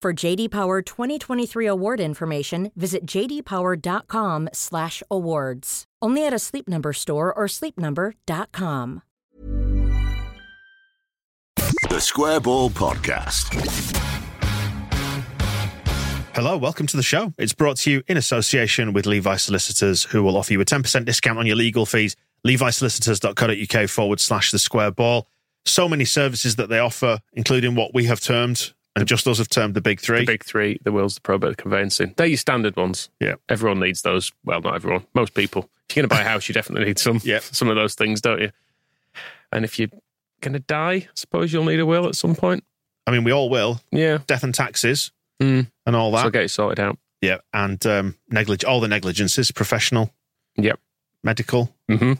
For JD Power 2023 award information, visit jdpower.com/awards. Only at a Sleep Number store or sleepnumber.com. The Square Ball Podcast. Hello, welcome to the show. It's brought to you in association with Levi Solicitors, who will offer you a 10% discount on your legal fees. LeviSolicitors.co.uk forward slash the square ball. So many services that they offer, including what we have termed, and just us have termed the big three. The big three, the wills, the probate, the conveyancing. They're your standard ones. Yeah. Everyone needs those. Well, not everyone. Most people. If you're going to buy a house, you definitely need some. Yeah. Some of those things, don't you? And if you're going to die, I suppose you'll need a will at some point. I mean, we all will. Yeah. Death and taxes Mm. and all that. So get it sorted out. Yeah. And um, neglig- all the negligences, professional, Yep. medical. Mm-hmm.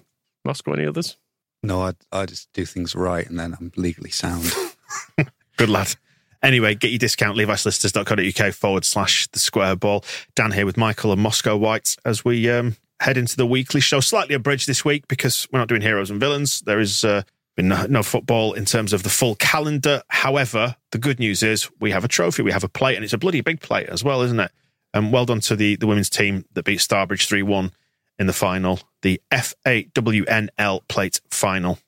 Moscow, any others? No, I I just do things right and then I'm legally sound. Good lad. Anyway, get your discount, levisolicitors.co.uk forward slash the square ball. Dan here with Michael and Moscow White as we um, head into the weekly show. Slightly abridged this week because we're not doing heroes and villains. There is uh, been no, no football in terms of the full calendar. However, the good news is we have a trophy, we have a plate, and it's a bloody big plate as well, isn't it? Um, well done to the, the women's team that beat Stourbridge 3 1 in the final, the FA WNL plate final.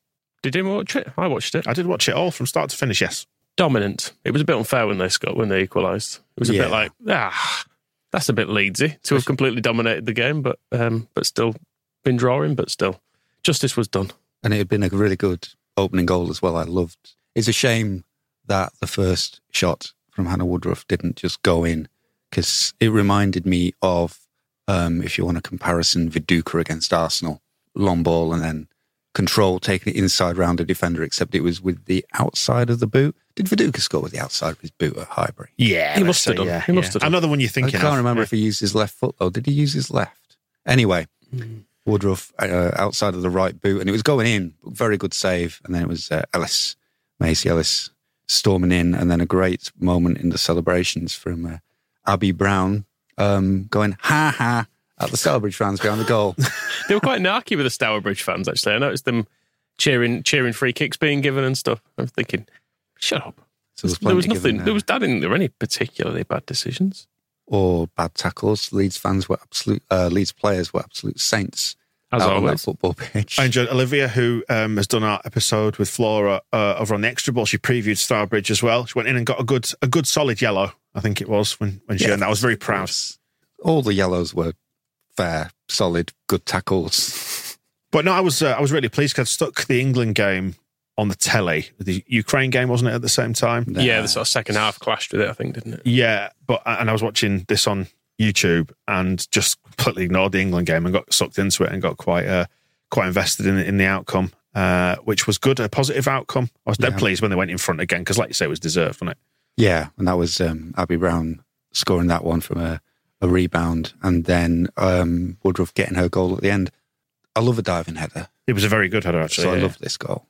Did you watch it? I watched it. I did watch it all from start to finish, yes. Dominant. It was a bit unfair when they scored, when they equalised. It was a Yeah. bit like, ah, that's a bit Leedsy to have completely dominated the game, but um, but still been drawing, but still. Justice was done. and it had been a really good opening goal as well. I loved. It's a shame that the first shot from Hannah Woodruff didn't just go in because it reminded me of, um, if you want a comparison, Viduka against Arsenal, long ball and then control taking it inside round a defender, except it was with the outside of the boot. Did Viduka score with the outside of his boot at Highbury? Yeah, He must have done. Yeah, He must yeah. have done. Another one you're thinking. I can't of. remember Yeah. if he used his left foot though. Did he use his left? Anyway, Woodruff uh, outside of the right boot, and it was going in. Very good save, and then it was uh, Ellis, Macy Ellis, storming in, and then a great moment in the celebrations from uh, Abby Brown um, going ha ha at the Stourbridge fans behind the goal. They were quite narky with the Stourbridge fans, actually. I noticed them cheering cheering free kicks being given and stuff. I'm thinking, shut up. So there's there was nothing. given, uh, there was. I didn't there were any particularly bad decisions. or bad tackles. Leeds fans were absolute. Uh, Leeds players were absolute saints As out on that football pitch. I enjoyed Olivia, who um, has done our episode with Flora uh, over on the Extra Ball. She previewed Stourbridge as well. She went in and got a good, a good solid yellow. I think it was when when she Yeah, earned that. I was very proud. All the yellows were fair, solid, good tackles. But no, I was uh, I was really pleased because I stuck the England game on the telly. The Ukraine game wasn't it at the same time? Nah. Yeah, the sort of second half clashed with it. I think, didn't it? Yeah, but and I was watching this on YouTube and just completely ignored the England game and got sucked into it and got quite uh, quite invested in in the outcome, uh, which was good, a positive outcome. I was dead Yeah. pleased when they went in front again because, like you say, it was deserved, wasn't it? Yeah, and that was um, Abby Brown scoring that one from a, a rebound, and then um, Woodruff getting her goal at the end. I love a diving header, It was a very good header, actually. so I love this goal.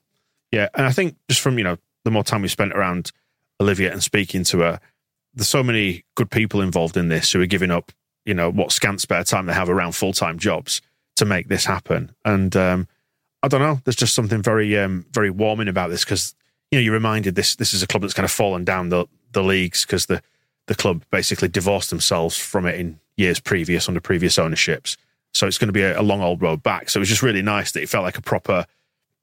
Yeah, and I think just from you know the more time we spent around Olivia and speaking to her, there's so many good people involved in this who are giving up you know what scant spare time they have around full time jobs to make this happen. And um, I don't know, there's just something very um, very warming about this because you know you're reminded this this is a club that's kind of fallen down the the leagues because the the club basically divorced themselves from it in years previous under previous ownerships. So it's going to be a, a long old road back. So it was just really nice that it felt like a proper,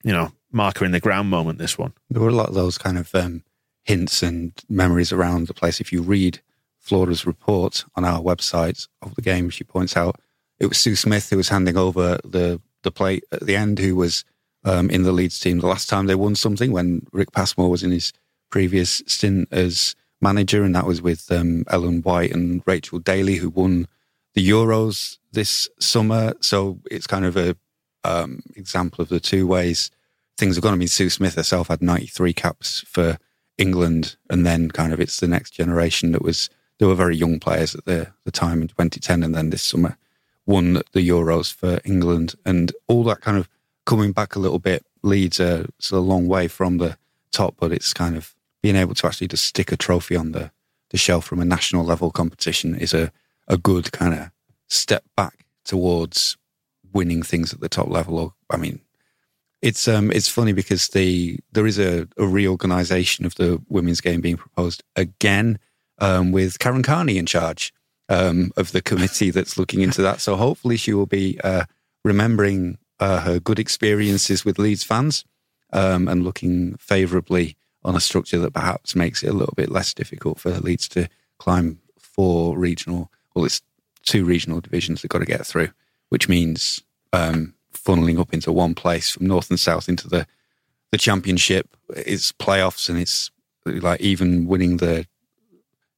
you know, marker in the ground moment. This one. There were a lot of those kind of um, hints and memories around the place. If you read Flora's report on our website of the game, she points out it was Sue Smith who was handing over the the plate at the end, who was um, in the Leeds team the last time they won something when Rick Passmoor was in his previous stint as manager, and that was with um, Ellen White and Rachel Daly, who won the Euros this summer. So it's kind of a um, example of the two ways things are going. I mean, Sue Smith herself had 93 caps for England, and then kind of it's the next generation that was they were very young players at the the time in 2010, and then this summer won the Euros for England, and all that kind of coming back a little bit. Leeds are a long way from the top, but it's kind of being able to actually just stick a trophy on the the shelf from a national level competition is a a good kind of step back towards winning things at the top level. Or I mean, it's um it's funny because the there is a, a reorganization of the women's game being proposed again um, with Karen Carney in charge um, of the committee that's looking into that. So hopefully she will be uh, remembering uh, her good experiences with Leeds fans um, and looking favourably on a structure that perhaps makes it a little bit less difficult for Leeds to climb four regional. Well, it's two regional divisions they've got to get through, which means um, funneling up into one place from north and south into the the championship. It's playoffs and it's like even winning the.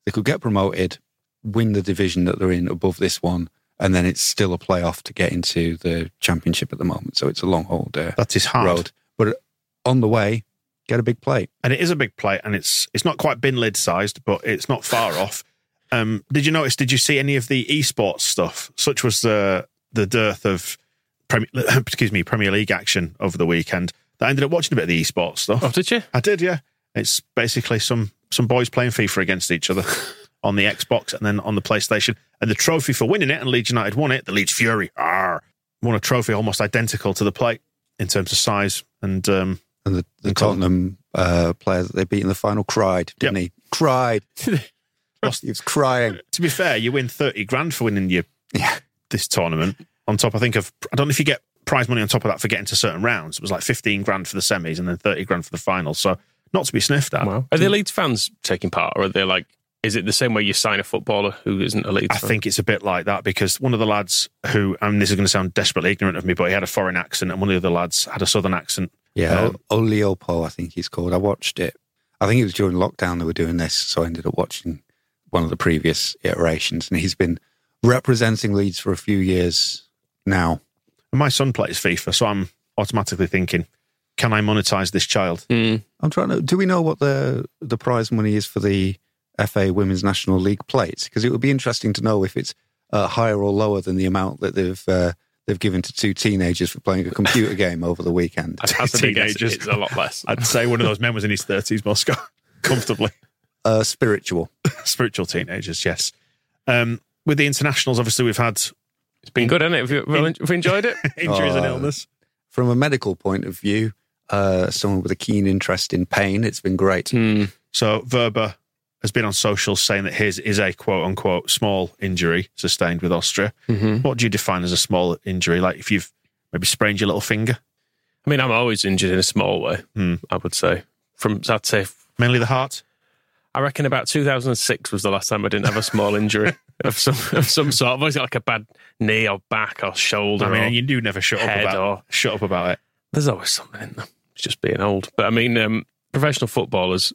They could get promoted, win the division that they're in above this one, and then it's still a playoff to get into the championship at the moment. So it's a long haul there. That is hard. road. But on the way, get a big plate. and it is a big plate, and it's it's not quite bin lid sized, but it's not far off. Um, did you notice? Did you see any of the esports stuff? Such was the the dearth of Premier, excuse me Premier League action over the weekend. That I ended up watching a bit of the esports stuff. Oh, did you? I did, yeah. It's basically some some boys playing FIFA against each other on the Xbox and then on the PlayStation. And the trophy for winning it, and Leeds United won it. The Leeds Fury, ah, won a trophy almost identical to the plate in terms of size and um, And the, the Tottenham uh, player that they beat in the final cried, didn't Yep. he? Cried. he was crying. to be fair, you win thirty grand for winning your Yeah. this tournament. On top, I think of I don't know if you get prize money on top of that for getting to certain rounds. It was like fifteen grand for the semis and then thirty grand for the final. So not to be sniffed at. Wow. Are the Leeds fans taking part, or are they like? Is it the same way you sign a footballer who isn't a Leeds I fan? think it's a bit like that because one of the lads who, and this is going to sound desperately ignorant of me, but he had a foreign accent, and one of the other lads had a southern accent. Yeah, Um, O- Oliopo, I think he's called. I watched it. I think it was during lockdown they were doing this, so I ended up watching one of the previous iterations, and he's been representing Leeds for a few years now. And my son plays FIFA, so I'm automatically thinking, can I monetize this child? Mm. I'm trying to. Do we know what the the prize money is for the FA Women's National League plates? Because it would be interesting to know if it's uh, higher or lower than the amount that they've uh, they've given to two teenagers for playing a computer game over the weekend. I'd hazard a guess Teenagers. it's a lot less. I'd say one of those men was in his 30s, Moscow, comfortably. Uh, spiritual. Spiritual teenagers, yes. Um, with the internationals, obviously, we've had It's been good, hasn't it? Have you, well, have you enjoyed it? injuries and Uh, illness. From a medical point of view, uh, someone with a keen interest in pain, it's been great. Hmm. So Verba has been on socials saying that his is a quote unquote small injury sustained with Austria. Mhm. What do you define as a small injury? Like if you've maybe sprained your little finger, I mean, I'm always injured in a small way. Hmm. I would say. From I'd say, mainly the heart. I reckon about 2006 was the last time I didn't have a small injury of some of some sort. I've always got like a bad knee or back or shoulder. I mean, you do never shut up about or- shut up about it. there's always something in them. It's just being old. But I mean, um, professional footballers.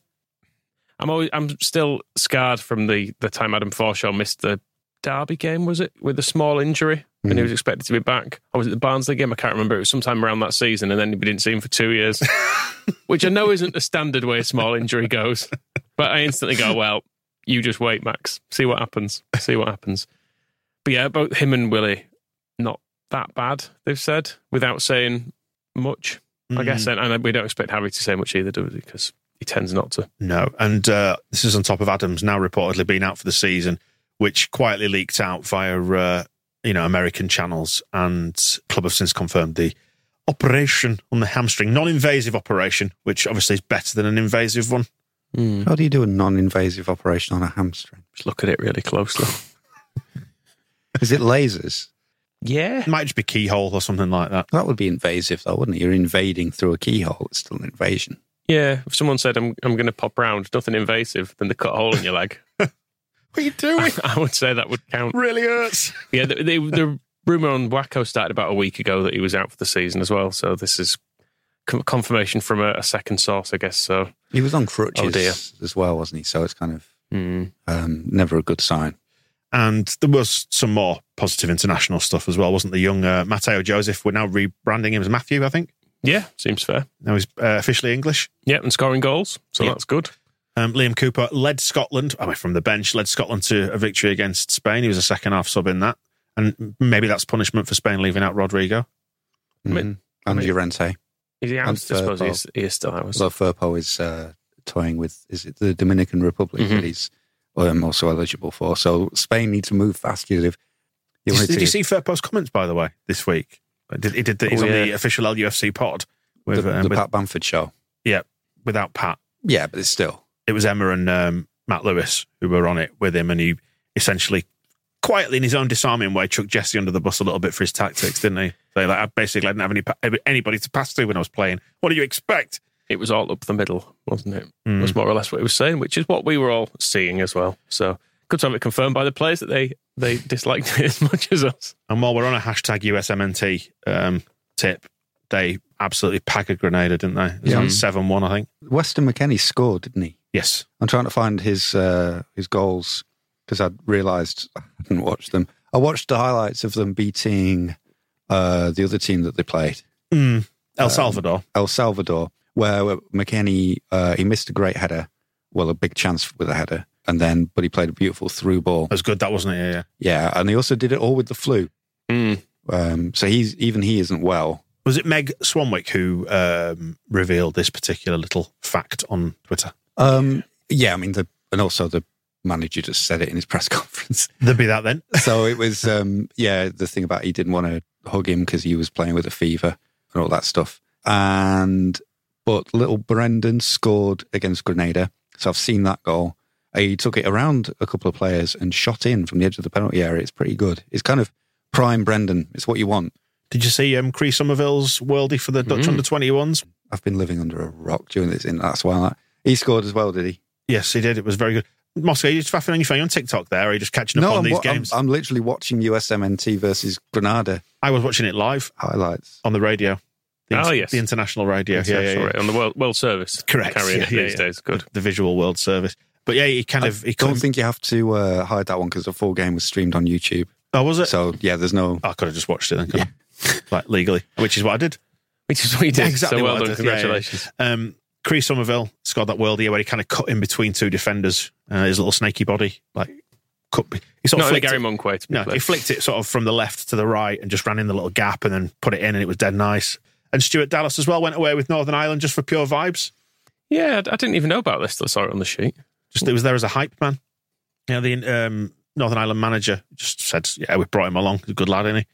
I'm always, I'm still scarred from the the time Adam Forshaw missed the Derby game. Was it with a small injury and he was expected to be back? Or was it the Barnsley game? I can't remember. It was sometime around that season, and then we didn't see him for two years, which I know isn't the standard way a small injury goes. But I instantly go, well, you just wait, Max. See what happens. See what happens. But yeah, both him and Willie, not that bad. They've said without saying much. I Mm. guess, and, and we don't expect Harry to say much either, do we? Because he tends not to. No, and uh, this is on top of Adams now reportedly being out for the season, which quietly leaked out via uh, you know American channels, and club have since confirmed the operation on the hamstring, non-invasive operation, which obviously is better than an invasive one. How do you do a non-invasive operation on a hamstring? Just look at it really closely. Is it lasers? yeah, It might just be keyhole or something like that. That would be invasive, though, wouldn't it? You're invading through a keyhole. It's still an invasion. Yeah. If someone said I'm I'm going to pop round, nothing invasive, then they cut a hole in your leg. What are you doing? I would say that would count. really hurts. Yeah, the, the, the rumor on WACCOE started about a week ago that he was out for the season as well. So this is confirmation from a, a second source, I guess. So He was on crutches Oh, dear. as well, wasn't he? So it's kind of mm. um, never a good sign. And there was some more positive international stuff as well, wasn't the young uh, Matteo Joseph? We're now rebranding him as Matthew, I think. Yeah, seems fair. Now he's uh, officially English. Yeah, and scoring goals, so Yeah. that's good. Um, Liam Cooper led Scotland, I mean, from the bench, led Scotland to a victory against Spain. He was a second half sub in that. And maybe that's punishment for Spain leaving out Rodrigo. mean- Mhm. and mean- Llorente. Is he out? I And suppose he Firpo. is, he is still out. So Firpo is uh, toying with is it the Dominican Republic Mhm. that he's um, also eligible for. So Spain need to move fast. If you Did, wanted did to- you see Firpo's comments, by the way, this week? Did, he did the, he's Oh, on the official LUFC pod the, with, the um, with Pat Bamford show? Yeah, without Pat. Yeah, but it's still It was Emma and um, Matt Lewis who were on it with him, and he essentially quietly, in his own disarming way, chucked Jesse under the bus a little bit for his tactics, didn't he? So like, I basically didn't have any anybody to pass to when I was playing. What do you expect? It was all up the middle, wasn't it? Mm. Was more or less what he was saying, which is what we were all seeing as well. So good to have it confirmed by the players that they they disliked it as much as us. And while we're on a hashtag USMNT um, tip, they absolutely pack a Grenada, didn't they? It was Yeah. on 7 1, I think. Weston McKennie scored, didn't he? Yes. I'm trying to find his uh, his goals because I'd realised I hadn't watched them. I watched the highlights of them beating uh, the other team that they played, Mm. El Um, Salvador. El Salvador, where McKennie uh, he missed a great header, well, a big chance with a header, and then but he played a beautiful through ball. That was good, that wasn't it? Yeah, yeah. Yeah, and he also did it all with the flu. Mm. Um, so he's even he isn't well. Was it Meg Swanwick who um, revealed this particular little fact on Twitter? Um, yeah, I mean the and also the manager just said it in his press conference. There'd be that then. so it was um, yeah the thing about he didn't want to hug him because he was playing with a fever and all that stuff. And but little Brenden scored against Grenada, so I've seen that goal. He took it around a couple of players and shot in from the edge of the penalty area. It's pretty good. It's kind of prime Brenden. It's what you want. Did you see um, Cree Summerville's worldie for the Dutch Mm. under 21s? I've been living under a rock during this, In that's why I, he scored as well. Did he? Yes, he did. It was very good. Moscow, are you just faffing on your phone on TikTok there, or are you just catching up on I'm, these wa- I'm- games? I'm, literally watching USMNT versus Grenada I was watching it live highlights. on the radio. The, Oh, yes. The international radio. Yeah, yeah, yeah, yeah. on the world world service. Correct. Carrying Yeah, it yeah, these yeah. days. Good. The visual world service. But yeah, he kind of. He I don't think you have to uh, hide that one because the full game was streamed on YouTube. Oh, was it? So yeah, there's no. I could have just watched it then, couldn't like legally, which is what I did. Which is what you did. Exactly So well done. did. Yeah, yeah, yeah. Congratulations. Um, Cree Summerville scored that world here where he kind of cut in between two defenders. Uh, his little snaky body, like cut. He sort of Not in a flicked Gary it, Monk way to be No, he flicked it sort of from the left to the right and just ran in the little gap and then put it in, and it was dead nice. And Stuart Dallas as well went away with Northern Ireland just for pure vibes. Yeah, I I didn't even know about this till I saw it on the sheet. Just it was there as a hype man. Yeah, the um, Northern Ireland manager just said, "Yeah, we brought him along. He's a good lad, isn't he?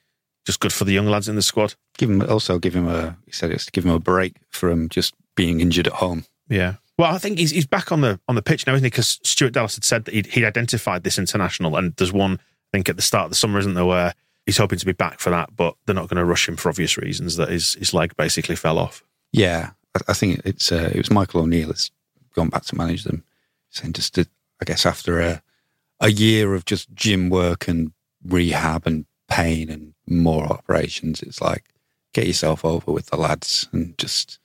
Just good for the young lads in the squad." Give him also give him a. He said it's to give him a break from just being injured at home. Yeah. Well, I think he's he's back on the on the pitch now, isn't he? Because Stuart Dallas had said that he'd, he'd identified this international, and there's one I think at the start of the summer, isn't there, where he's hoping to be back for that, but they're not going to rush him for obvious reasons. That his his leg basically fell off. Yeah, I, I think it's uh, it was Michael O'Neill that's gone back to manage them. Saying just to, I guess after a a year of just gym work and rehab and pain and more operations, it's like get yourself over with the lads and just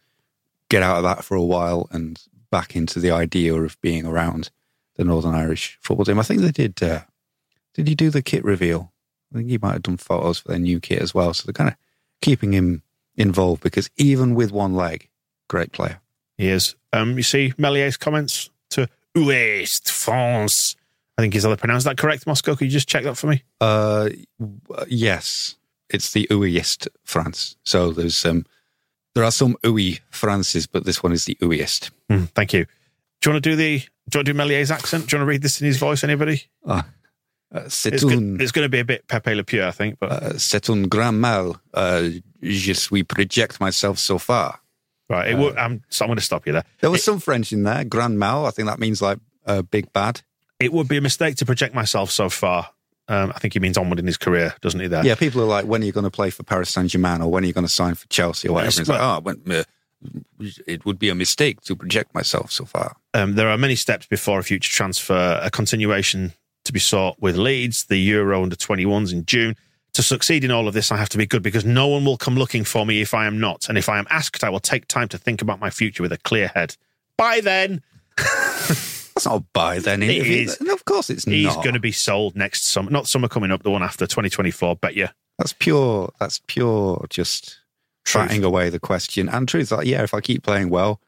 get out of that for a while and back into the idea of being around the Northern Irish football team. I think they did. Uh, did you do the kit reveal? I think he might have done photos for their new kit as well. So they're kind of keeping him involved because even with one leg, great player. He is. Um, you see Meslier's comments Ouest France. I think is how they pronounce that correct. Moscow, could you just check that for me? Uh, yes, it's the Ouiest France. So there's um, there are some Oui Frances, but this one is the Ouiest. Hmm, thank you. Do you want to do the? Do you want to do Meslier's accent? Do you want to read this in his voice? Anybody? Ah, uh, It's, c'est go- it's going to be a bit Pepe Le Pew, I think. But uh, c'est un grand mal. Uh, je suis project myself so far. Right, it would, I'm, so I'm going to stop you there. There was It- some French in there. Grand mal. I think that means like uh, big bad. It would be a mistake to project myself so far. Um, I think he means onward in his career, doesn't he? There. Yeah, people are like, when are you going to play for Paris Saint Germain or when are you going to sign for Chelsea or whatever? It's like, oh, when, uh, it would be a mistake to project myself so far. Um, there are many steps before a future transfer. A continuation to be sought with Leeds, the Euro under 21s in June. To succeed in all of this, I have to be good because no one will come looking for me if I am not. And if I am asked, I will take time to think about my future with a clear head. By then, That's not buy then. It is. no, of course it's he's not. He's going to be sold next summer. Not summer coming up, the one after 2024. Bet you. That's pure. That's pure. Just batting away the question and truth. Like, yeah, if I keep playing well,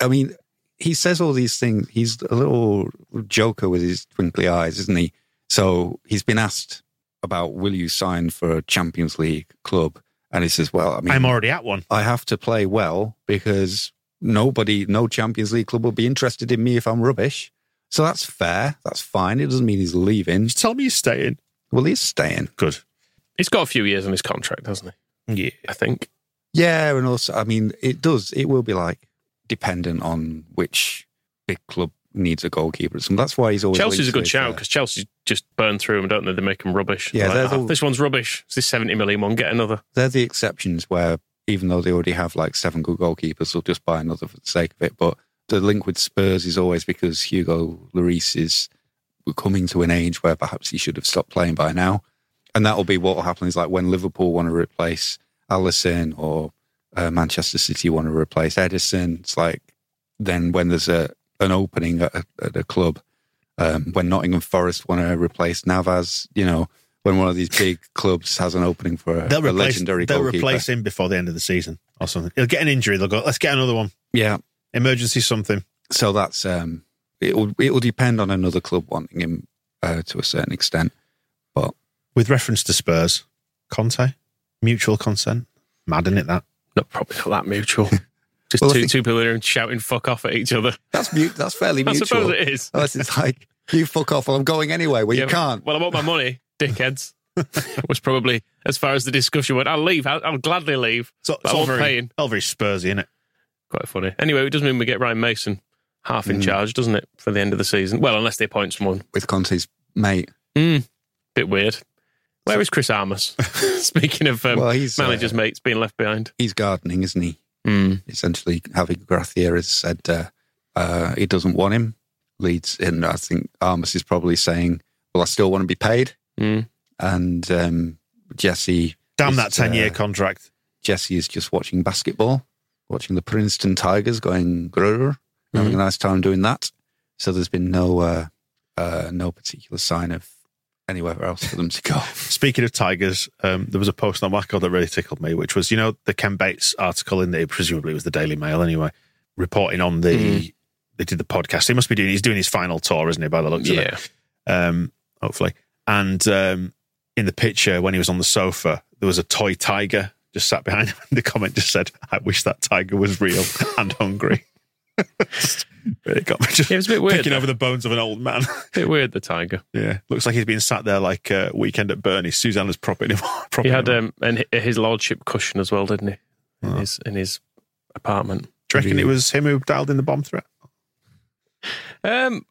I mean, he says all these things. He's a little joker with his twinkly eyes, isn't he? So he's been asked about will you sign for a Champions League club, and he says, "Well, I mean, I'm already at one. I have to play well because nobody, no Champions League club will be interested in me if I'm rubbish." So that's fair. That's fine. It doesn't mean he's leaving. Just tell me you're staying. Well, he's staying. Good. He's got a few years on his contract, hasn't he? Yeah. I think. Yeah, and also, I mean, it does. It will be like dependent on which big club needs a goalkeeper. So that's why he's always. Chelsea's a good shout because Chelsea just burn through them, don't they? They make them rubbish. Yeah, Like, "Ah, this one's rubbish. It's this 70 million one. Get another. they're the exceptions where even though they already have like seven good goalkeepers, they'll just buy another for the sake of it. But the link with Spurs is always because Hugo Lloris is coming to an age where perhaps he should have stopped playing by now, and that will be what will happen. Is like when Liverpool want to replace Alisson or uh, Manchester City want to replace Ederson. It's like then when there's a an opening at a, at a club, um, when Nottingham Forest want to replace Navas, you know. When one of these big clubs has an opening for a, They'll a replace, legendary they'll goalkeeper, replace him before the end of the season or something. He'll get an injury. They'll go, let's get another one. yeah, Emergency something. so that's um it will it will depend on another club wanting him uh, to a certain extent but With reference to Spurs, Conte, mutual consent. Mad, isn't it, that? Not probably not that mutual. Just Well, two, two people here and shouting fuck off at each other. that's mute that's fairly mutual. I suppose it is. unless it's like you fuck off well i'm going anyway well Yeah, you can't Well, I want my money, dickheads. was probably as far as the discussion went. I'll leave. I'll, I'll gladly leave. So, But all very, all very Spursy, isn't it? Quite funny. Anyway, it does mean we get Ryan Mason half in Mm. charge, doesn't it, for the end of the season? Well, unless they appoint someone. with conte's mate Mm, bit weird. Where is Chris Armas? Speaking of um, well he's managers' uh, mates being left behind. he's gardening isn't he Mm. essentially Javi Gracia has said uh, uh, he doesn't want him leads and i think armas is probably saying well i still want to be paid Mm. and um, jesse Damn is, that 10 year uh, contract. Jesse is just watching basketball, watching the Princeton Tigers going grrr, having Mhm. a nice time doing that. So there's been no uh, uh, no particular sign of anywhere else for them to go. Speaking of Tigers, um, there was a post on WACCOE that really tickled me, which was, you know, the Ken Bates article in the, presumably it was the Daily Mail anyway, reporting on the, Mm. they did the podcast. He must be doing, he's doing his final tour, isn't he, by the looks of it? Yeah. um, hopefully. And um, in the picture, when he was on the sofa, there was a toy tiger just sat behind him. And the comment just said, "I wish that tiger was real and hungry." Just really got me just Yeah, it was a bit weird, picking though. over the bones of an old man. Bit weird, the Tiger. yeah, looks like he's been sat there like uh, weekend at Bernie's. Susanna's propping him. He had him. up. um, an, his lordship cushion as well, didn't he? In Oh. his in his apartment. Do you reckon it was him who dialed in the bomb threat? Um,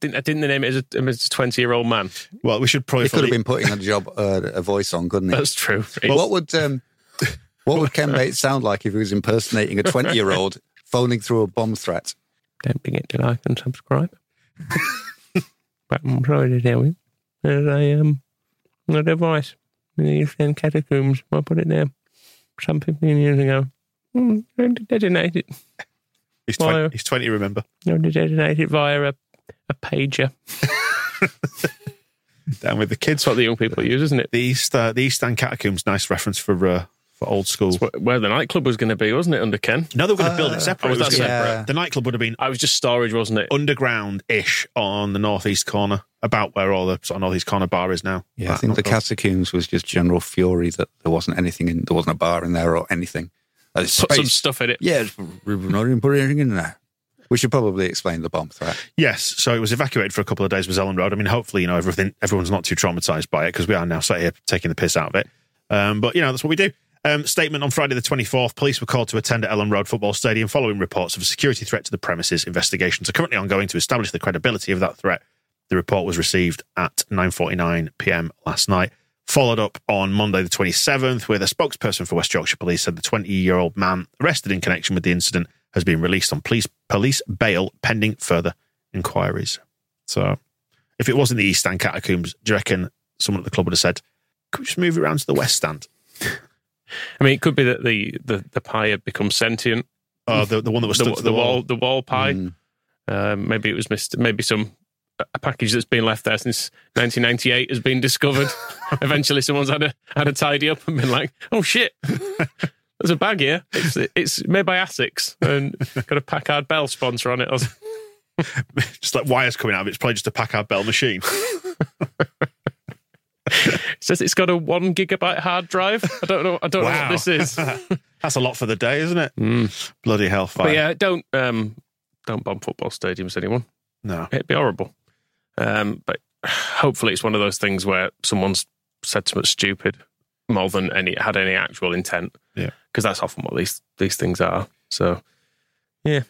didn't, didn't they name it as a, him as a twenty-year-old man? Well, we should probably. He could have been putting a job uh, a voice on, couldn't he? That's true. what would um, what would Ken Bates sound like if he was impersonating a twenty year old phoning through a bomb threat? Don't forget to like and subscribe. but I'm sorry to tell you, there's a um a device in the Eastern catacombs. I put it there some 15 years ago. Hmm, I detonate it. he's, Why- 20, he's 20, remember? I detonate it via a, a pager. Down with the kids. That's what the young people use, isn't it? The East, uh, the East End Catacombs, nice reference for uh, for old school. It's wh- where the nightclub was going to be, wasn't it, under Ken? No, they were going to build Uh, it separate. oh, was It was that gonna- separate? The nightclub would have been I was just storage, wasn't it? underground-ish on the northeast corner, about where all the sort of northeast corner bar is now. Yeah, I think the not- catacombs was just general fury that there wasn't anything in, there wasn't a bar in there or anything. Uh, Put some stuff in it. Yeah, we're not even putting anything in there. We should probably explain the bomb threat. Yes, so it was evacuated for a couple of days with Elland Road. I mean, hopefully, you know, everything everyone's not too traumatized by it because we are now sat here taking the piss out of it. Um, but you know, that's what we do. Um, statement on Friday the 24th. Police were called to attend at Elland Road Football Stadium following reports of a security threat to the premises. Investigations are currently ongoing to establish the credibility of that threat. The report was received at 9:49 p.m. last night. Followed up on Monday the 27th, where a spokesperson for West Yorkshire Police said the 20-year-old man arrested in connection with the incident has been released on police police bail pending further inquiries. So if it wasn't the East Stand catacombs, do you reckon someone at the club would have said, "Could we just move it around to the West Stand?" I mean, it could be that the the, the pie had become sentient. Oh, the, the one that was The, stuck to the the, wall, wall. the wall pie. Mm. Um, maybe it was missed. Maybe some a package that's been left there since 1998 has been discovered. Eventually, someone's had a had a tidy up and been like, "Oh shit, there's a bag here. It's it's made by Asics and got a Packard Bell sponsor on it." Just like wires coming out of it. It's probably just a Packard Bell machine. Says it's got a one gigabyte hard drive. I don't know. I don't know what this is. That's a lot for the day, isn't it? Bloody hellfire. But yeah, don't um, don't bomb football stadiums, anyone. No. It'd be horrible. Um, but hopefully, it's one of those things where someone's said something stupid more than any had any actual intent. Yeah. because that's often what these these things are. So yeah,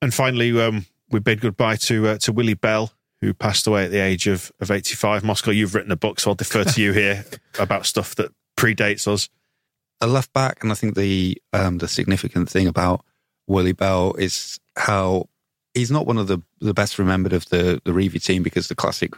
And finally, um, we bid goodbye to uh, to Willie Bell, who passed away at the age of, of 85. Moscow, you've written a book, so I'll defer to you here about stuff that predates us. a left back, and I think the um, the significant thing about Willie Bell is how he's not one of the, the best remembered of the the Revie team because the classic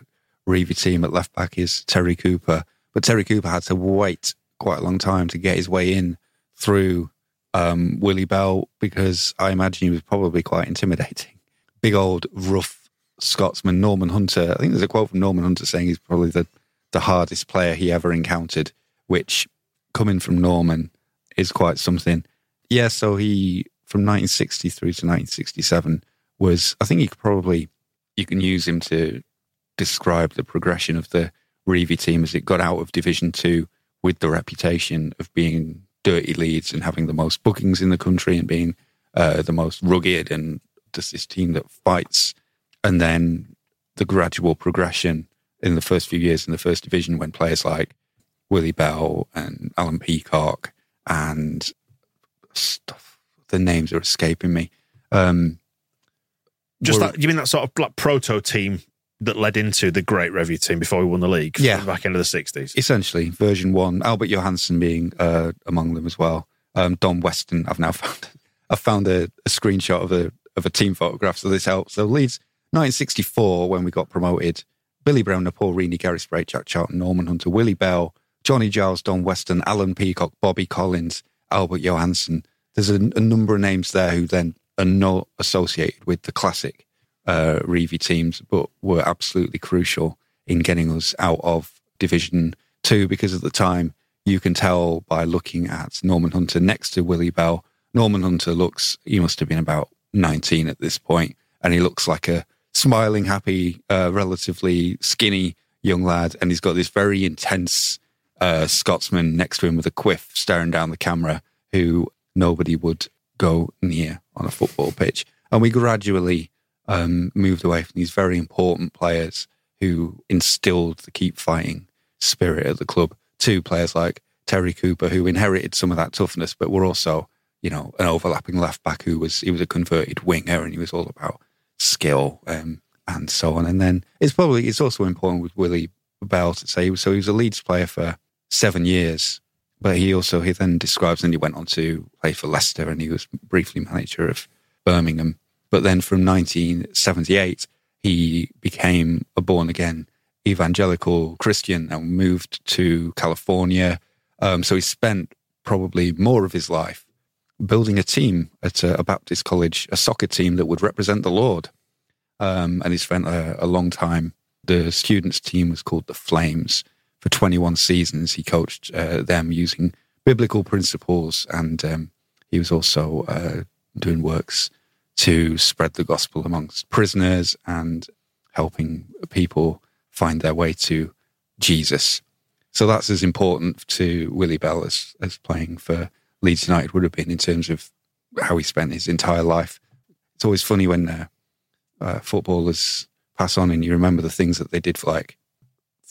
Revie team at left back is Terry Cooper, but Terry Cooper had to wait quite a long time to get his way in through um, Willie Bell because I imagine he was probably quite intimidating. Big old rough Scotsman Norman Hunter. I think there's a quote from Norman Hunter saying he's probably the the hardest player he ever encountered, which coming from Norman is quite something. Yeah, so he from 1960 through to 1967 was. I think you could probably you can use him to describe the progression of the Revie team as it got out of Division Two with the reputation of being dirty leads and having the most bookings in the country and being uh, the most rugged and just this team that fights. And then the gradual progression in the first few years in the first division when players like Willie Bell and Alan Peacock and stuff, the names are escaping me. Um, Just that, you mean that sort of like proto team that led into the great Revie team before we won the league? Yeah. back end of the 60s. essentially version one. Albert Johanneson being uh, among them as well. Um, Don Weston. I've now found I've found a, a screenshot of a of a team photograph, so this helps. So Leeds, 1964, when we got promoted. Billy Brown, Paul Reaney, Gary Sprake, Jack Charlton, Norman Hunter, Willie Bell, Johnny Giles, Don Weston, Alan Peacock, Bobby Collins, Albert Johanneson. There's a, a number of names there who then are not associated with the classic uh, Revie teams, but were absolutely crucial in getting us out of Division Two because at the time you can tell by looking at Norman Hunter next to Willie Bell. Norman Hunter looks, he must have been about 19 at this point, and he looks like a smiling, happy, uh, relatively skinny young lad. And he's got this very intense uh, Scotsman next to him with a quiff staring down the camera who nobody would go near on a football pitch. And we gradually um, moved away from these very important players who instilled the keep fighting spirit at the club to players like Terry Cooper, who inherited some of that toughness, but were also, you know, an overlapping left back who was he was a converted winger and he was all about skill um, and so on. And then it's probably it's also important with Willie Bell to say so he was a Leeds player for seven years, but he also he then describes and he went on to play for Leicester and he was briefly manager of Birmingham. But then from 1978, he became a born again evangelical Christian and moved to California. Um, so he spent probably more of his life building a team at a, a Baptist college, a soccer team that would represent the Lord. Um, and he spent a, a long time. The students' team was called the Flames. For 21 seasons, he coached uh, them using biblical principles, and um, he was also uh, doing works to spread the gospel amongst prisoners and helping people find their way to Jesus. So that's as important to Willie Bell as, as playing for Leeds United would have been in terms of how he spent his entire life. It's always funny when uh, uh, footballers pass on and you remember the things that they did for like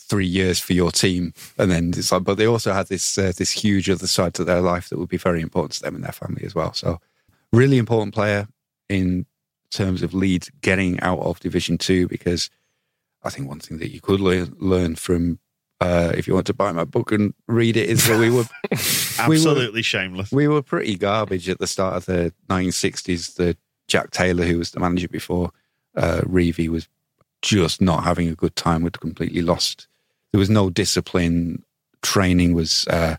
three years for your team, and then it's like, but they also had this uh, this huge other side to their life that would be very important to them and their family as well. So, really important player in terms of Leeds getting out of Division Two because I think one thing that you could learn, learn from uh, if you want to buy my book and read it is that we were we were- Absolutely shameless. we were pretty garbage at the start of the 1960s. The Jack Taylor, who was the manager before uh, Revie, was just not having a good time. We'd completely lost. There was no discipline. Training was uh,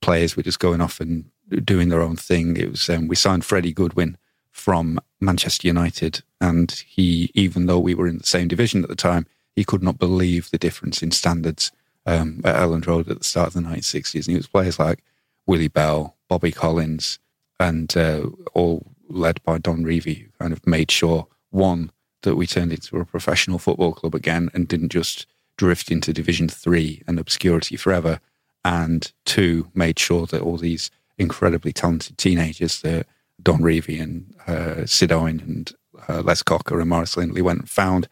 players were just going off and doing their own thing. It was um, we signed Freddie Goodwin from Manchester United, and he, even though we were in the same division at the time, he could not believe the difference in standards um, at Elland Road at the start of the 1960s. And it was players like Willie Bell, Bobby Collins, and uh, all led by Don Revie, who kind of made sure one that we turned into a professional football club again and didn't just drift into Division Three and obscurity forever, and two made sure that all these incredibly talented teenagers that Don Revie and uh, Sid Owen and uh, Les Cocker and Maurice Lindley went and found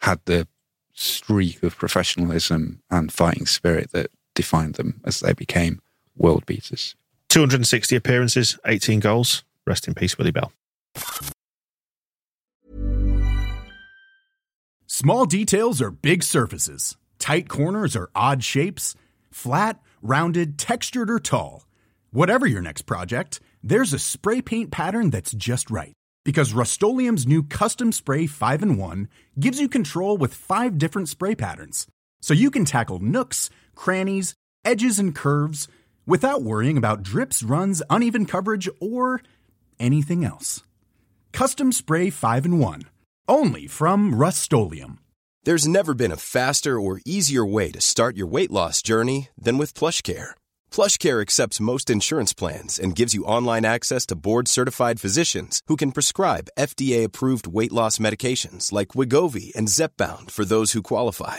had the streak of professionalism and fighting spirit that defined them as they became world beaters. 260 appearances, 18 goals. Rest in peace, Willie Bell. Small details are big surfaces. Tight corners are odd shapes. Flat, rounded, textured, or tall. Whatever your next project, there's a spray paint pattern that's just right. Because Rust new Custom Spray 5 and 1 gives you control with five different spray patterns. So you can tackle nooks, crannies, edges, and curves without worrying about drips, runs, uneven coverage, or anything else. Custom Spray 5 and 1. Only from Rust There's never been a faster or easier way to start your weight loss journey than with PlushCare. PlushCare accepts most insurance plans and gives you online access to board-certified physicians who can prescribe FDA-approved weight loss medications like Wegovy and Zepbound for those who qualify.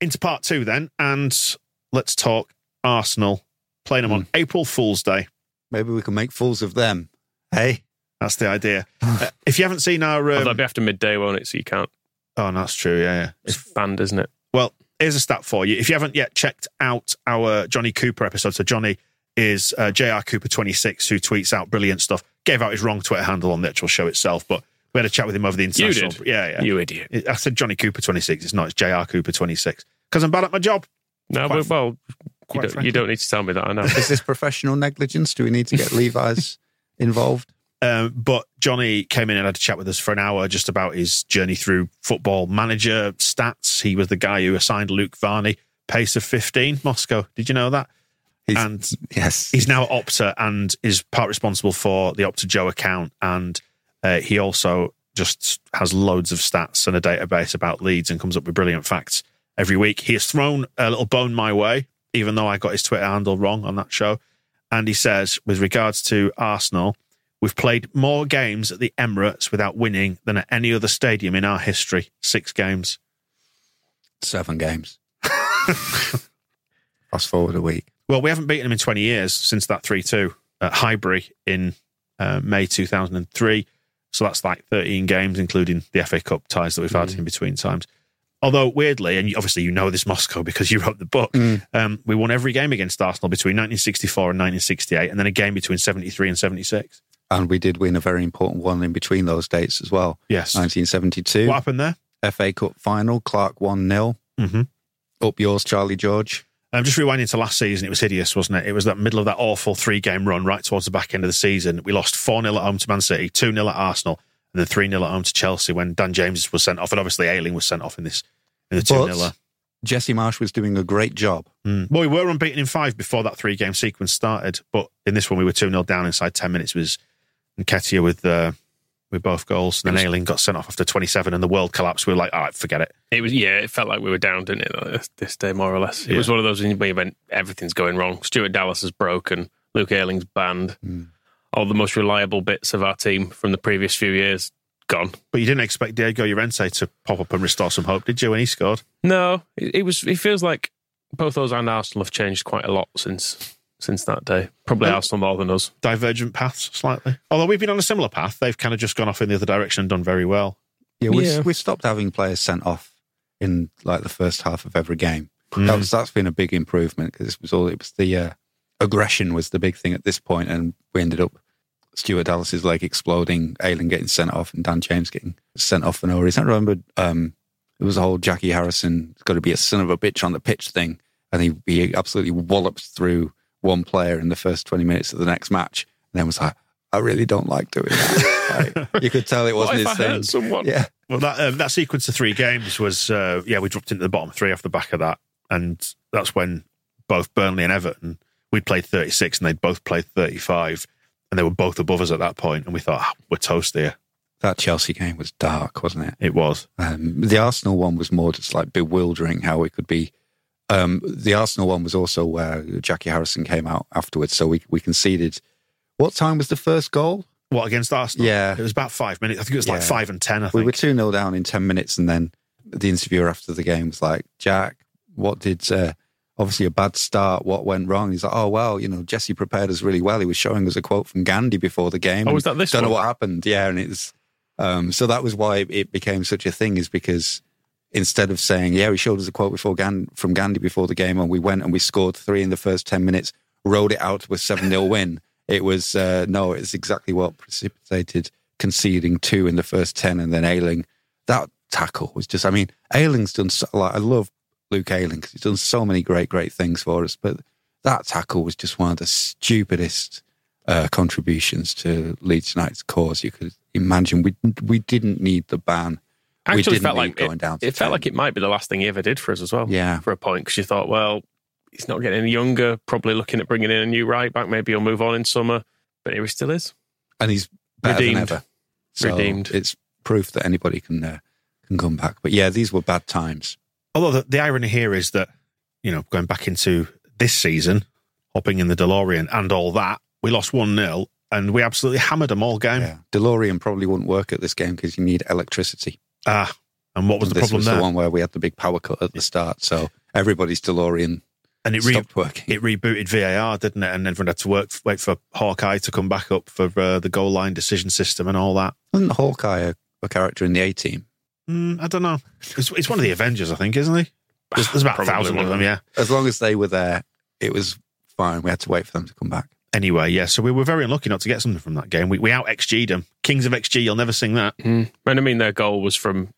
Into part two then, and let's talk Arsenal playing them on April Fool's Day. Maybe we can make fools of them. Hey, That's the idea. Uh, if you haven't seen our, Well, um, that'll be after midday, won't it? So you can't. oh, no, that's true. Yeah, yeah. It's banned, isn't it? Well, here's a stat for you. If you haven't yet checked out our Johnny Cooper episode, so Johnny is uh, JR Cooper 26, who tweets out brilliant stuff. Gave out his wrong Twitter handle on the actual show itself, but we had a chat with him over the You did. Yeah, yeah. You idiot. I said Johnny Cooper 26. It's not. It's JR Cooper 26 because I'm bad at my job. No, Quite- but, well, you don't, you don't need to tell me that. I know. is this professional negligence? Do we need to get Levi's involved? Um, but Johnny came in and had a chat with us for an hour just about his journey through football manager stats. He was the guy who assigned Luke Varney pace of 15 Moscow. Did you know that? He's- and Yes, he's now at Opta and is part responsible for the Opta Joe account. And uh, he also just has loads of stats and a database about Leeds and comes up with brilliant facts every week. He has thrown a little bone my way, even though I got his Twitter handle wrong on that show. And he says, with regards to Arsenal, we've played more games at the Emirates without winning than at any other stadium in our history. Six games. seven games. Fast forward a week. Well, we haven't beaten them in 20 years since that 3 2 at Highbury in uh, May 2003. So that's like 13 games, including the FA Cup ties that we've had in between times. Although, weirdly, and obviously you know this Moscow because you wrote the book, um, we won every game against Arsenal between 1964 and 1968, and then a game between 73 and 76. And we did win a very important one in between those dates as well. Yes. 1972, What happened there? FA Cup final, Clarke 1 0. Mm-hmm. Up yours, Charlie George. Um, just rewinding to last season, it was hideous, wasn't it? It was that middle of that awful three game run right towards the back end of the season. We lost 4 0 at home to Man City, 2 0 at Arsenal, and then 3 0 at home to Chelsea when Dan James was sent off. And obviously, Ayling was sent off in this in the 2 0. Jesse Marsh was doing a great job. Mm. Well, we were unbeaten in five before that three game sequence started, but in this one, we were 2 0 down inside 10 minutes. It was Nketiah with, uh, with both goals. And then Ayling got sent off after 27 and the world collapsed. We were like, all right, forget it. It was yeah. It felt like we were down, didn't it? like This, day, more or less. It Yeah. was one of those where you went, everything's going wrong. Stuart Dallas is broken. Luke Ayling's banned. Hmm. All the most reliable bits of our team from the previous few years gone. But you didn't expect Diego Llorente to pop up and restore some hope, did you, when he scored? No, it, it was. It feels like both those and Arsenal have changed quite a lot since since that day. Probably Um, Arsenal more than us. Divergent paths slightly. Although we've been on a similar path, they've kind of just gone off in the other direction and done very well. Yeah, we've, Yeah. we've stopped having players sent off in like the first half of every game. That was that's been a big improvement because it was all it was the uh, aggression was the big thing at this point, and we ended up Stuart Dallas's leg exploding, Ayling getting sent off, and Dan James getting sent off for no reason. I remember um, it was a whole Jackie Harrison got to be a son of a bitch on the pitch thing, and he he absolutely wallops through one player in the first twenty minutes of the next match, and then was like. I really don't like doing that. Like, you could tell it wasn't if his I thing. hurt someone? Yeah, Well, that um, that sequence of three games was, uh, yeah, we dropped into the bottom three off the back of that. And that's when both Burnley and Everton, we played 36 and they both played 35. And they were both above us at that point, And we thought, ah, we're toast here. that Chelsea game was dark, wasn't it? It was. Um, the Arsenal one was more just like bewildering how we could be. Um, the Arsenal one was also where Jackie Harrison came out afterwards, so we we conceded. What time was the first goal? What, against Arsenal? Yeah. It was about five minutes. I think it was like five and 10, I We were 2 0 down in 10 minutes, and then the interviewer after the game was like, Jack, what did, uh, obviously a bad start, what went wrong? He's like, oh, well, you know, Jesse prepared us really well. He was showing us a quote from Gandhi before the game. Oh, was that this Don't know what happened. Yeah, and it's um, so that was why it became such a thing, is because instead of saying, yeah, he showed us a quote before Gan- from Gandhi before the game, and we went and we scored three in the first 10 minutes, rolled it out to a 7 0 win. It was, uh, no, it's exactly what precipitated conceding two in the first 10 and then Ayling. That tackle was just, I mean, Ayling's done, so, like, I love Luke Ayling because he's done so many great, great things for us, but that tackle was just one of the stupidest uh, contributions to Leeds United's cause you could imagine. We, we didn't need the ban. We Actually, felt like going it, down to it felt like it might be the last thing he ever did for us as well. Yeah. for a point because you thought, well, he's not getting any younger. Probably looking at bringing in a new right back. Maybe he'll move on in summer, but here he still is. and he's better Redeemed. than ever. So Redeemed. It's proof that anybody can uh, can come back. But yeah, these were bad times. Although the, the irony here is that, you know, going back into this season, hopping in the DeLorean and all that, we lost 1 0 and we absolutely hammered them all game. Yeah, DeLorean probably wouldn't work at this game because you need electricity. Ah, and what was the this problem was there? the one where we had the big power cut at the start, so everybody's DeLorean and it, re- stopped working. it rebooted VAR, didn't it? And everyone had to work, wait for Hawkeye to come back up for uh, the goal line decision system and all that. Wasn't Hawkeye a, a character in the A team? Mm, I don't know. It's, it's one of the Avengers, I think, isn't he? There's, there's about a Probably thousand one of of them, yeah. As long as they were there, it was fine. We had to wait for them to come back. Anyway, yeah, so we were very unlucky not to get something from that game. We, we out XG'd them. Kings of XG, you'll never sing that. Hmm. And I mean, their goal was from